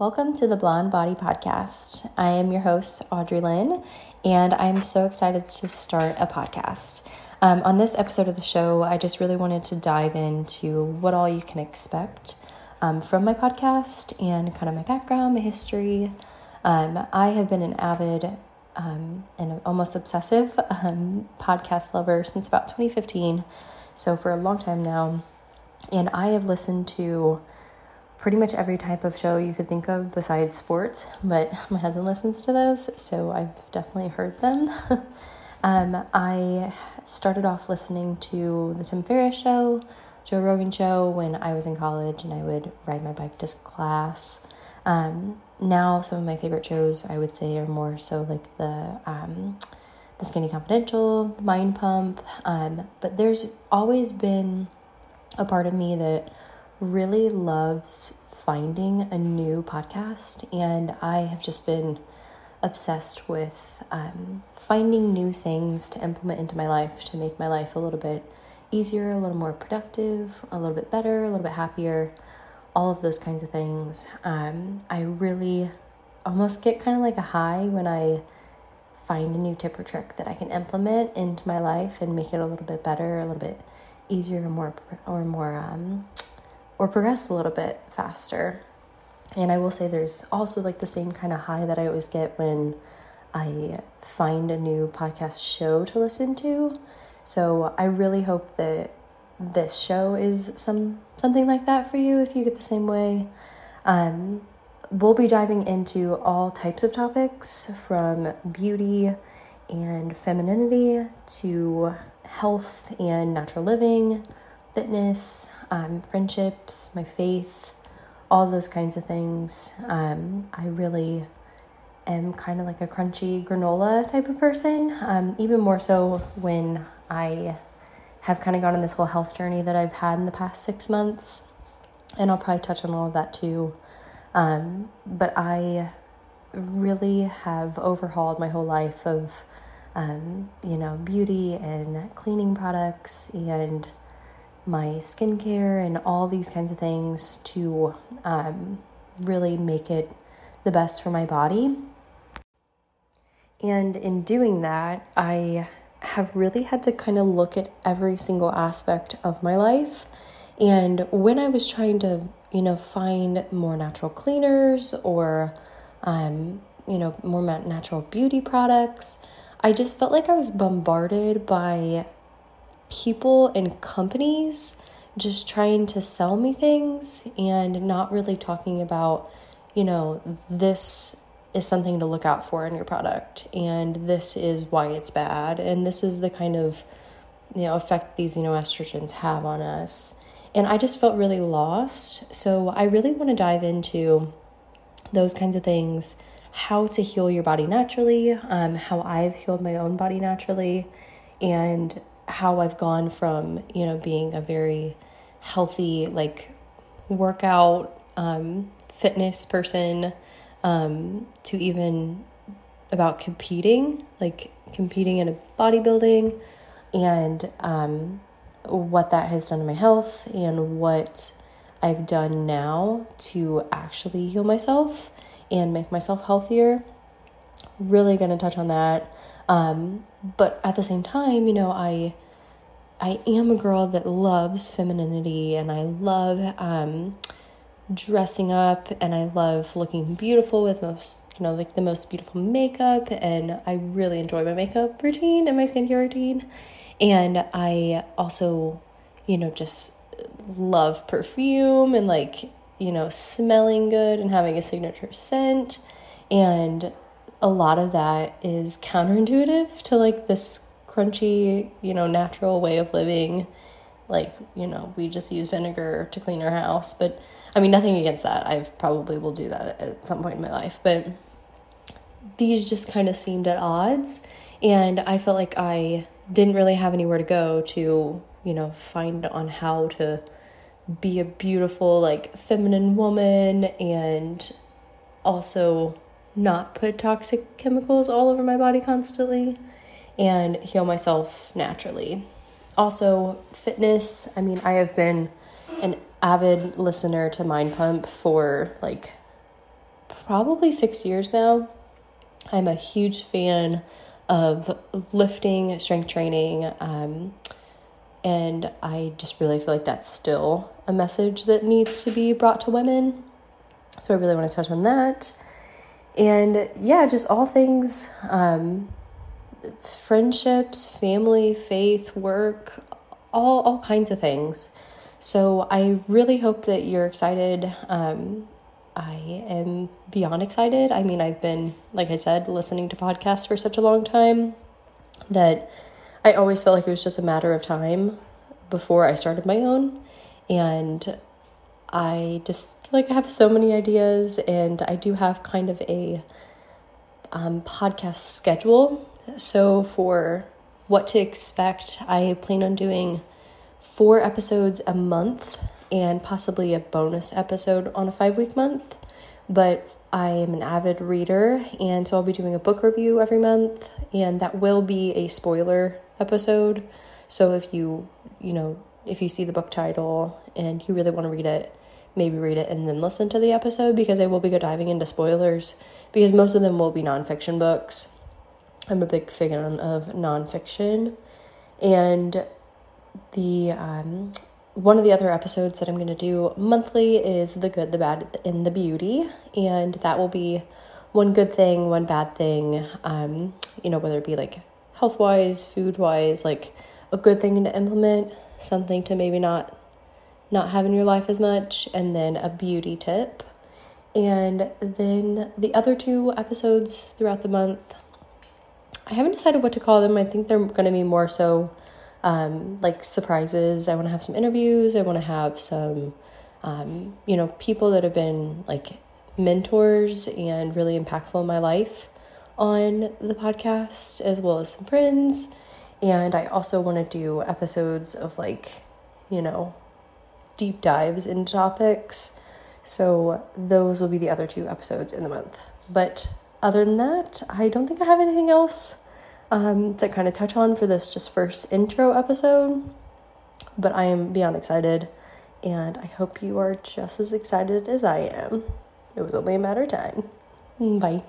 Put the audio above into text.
Welcome to the BlondeBody Podcast. I am your host, Audrey Lynn, and I'm so excited to start a podcast. Um, on this episode of the show, I just really wanted to dive into what all you can expect um, from my podcast and kind of my background, my history. Um, I have been an avid um, and almost obsessive um, podcast lover since about 2015, so for a long time now. And I have listened to pretty much every type of show you could think of besides sports, but my husband listens to those, so I've definitely heard them. um, I started off listening to the Tim Ferriss show, Joe Rogan show when I was in college, and I would ride my bike to class. Um, now, some of my favorite shows I would say are more so like the um, the Skinny Confidential, Mind Pump, um, but there's always been a part of me that really loves finding a new podcast, and I have just been obsessed with um, finding new things to implement into my life to make my life a little bit easier, a little more productive, a little bit better, a little bit happier, all of those kinds of things. Um, I really almost get kind of like a high when I find a new tip or trick that I can implement into my life and make it a little bit better, a little bit easier, or more or more um, or progress a little bit faster. And I will say there's also like the same kind of high that I always get when I find a new podcast show to listen to. So I really hope that this show is some something like that for you if you get the same way. Um, we'll be diving into all types of topics from beauty and femininity to health and natural living, fitness, um, friendships, my faith, all those kinds of things. Um, I really am kind of like a crunchy granola type of person, um, even more so when I have kind of gone on this whole health journey that I've had in the past six months. And I'll probably touch on all of that too. Um, but I really have overhauled my whole life of, um, you know, beauty and cleaning products and my skincare and all these kinds of things to um, really make it the best for my body. And in doing that, I have really had to kind of look at every single aspect of my life. And when I was trying to, you know, find more natural cleaners or, um, you know, more natural beauty products, I just felt like I was bombarded by people and companies just trying to sell me things and not really talking about, you know, this is something to look out for in your product and this is why it's bad and this is the kind of you know effect these you know estrogens have on us. And i just felt really lost. So i really want to dive into those kinds of things how to heal your body naturally um, how i've healed my own body naturally and how I've gone from, you know, being a very healthy, like workout, um, fitness person, um, to even about competing, like competing in a bodybuilding and um, what that has done to my health and what I've done now to actually heal myself and make myself healthier. Really going to touch on that. Um, but at the same time, you know, I I am a girl that loves femininity and I love um, dressing up and I love looking beautiful with most, you know, like the most beautiful makeup. And I really enjoy my makeup routine and my skincare routine. And I also, you know, just love perfume and like, you know, smelling good and having a signature scent. And a lot of that is counterintuitive to like this crunchy, you know, natural way of living. Like, you know, we just use vinegar to clean our house. But I mean, nothing against that. I probably will do that at some point in my life. But these just kind of seemed at odds. And I felt like I didn't really have anywhere to go to, you know, find on how to be a beautiful, like, feminine woman and also not put toxic chemicals all over my body constantly and heal myself naturally. Also, fitness. I mean, I have been an avid listener to Mind Pump for like probably six years now. I'm a huge fan of lifting, strength training, um, and I just really feel like that's still a message that needs to be brought to women. So I really want to touch on that. And yeah, just all things um, friendships, family, faith, work, all, all kinds of things. So I really hope that you're excited. Um, I am beyond excited. I mean, I've been, like I said, listening to podcasts for such a long time that I always felt like it was just a matter of time before I started my own. And I just feel like I have so many ideas, and I do have kind of a um, podcast schedule. So, for what to expect, I plan on doing four episodes a month and possibly a bonus episode on a five week month. But I am an avid reader, and so I'll be doing a book review every month, and that will be a spoiler episode. So if you, you know, if you see the book title and you really want to read it, maybe read it and then listen to the episode because I will be diving into spoilers because most of them will be nonfiction books. I'm a big fan of nonfiction, and the um, one of the other episodes that I'm going to do monthly is the good, the bad, and the beauty, and that will be one good thing, one bad thing. Um, you know, whether it be like health wise, food wise, like a good thing to implement, something to maybe not not have in your life as much, and then a beauty tip. And then the other two episodes throughout the month, I haven't decided what to call them. I think they're going to be more so um, like surprises. I want to have some interviews. I want to have some, um, you know, people that have been like mentors and really impactful in my life on the podcast, as well as some friends. And I also want to do episodes of like, you know, deep dives into topics. So those will be the other two episodes in the month. But other than that, I don't think I have anything else um, to kind of touch on for this just first intro episode. But I am beyond excited, and I hope you are just as excited as I am. It was only a matter of time. Bye.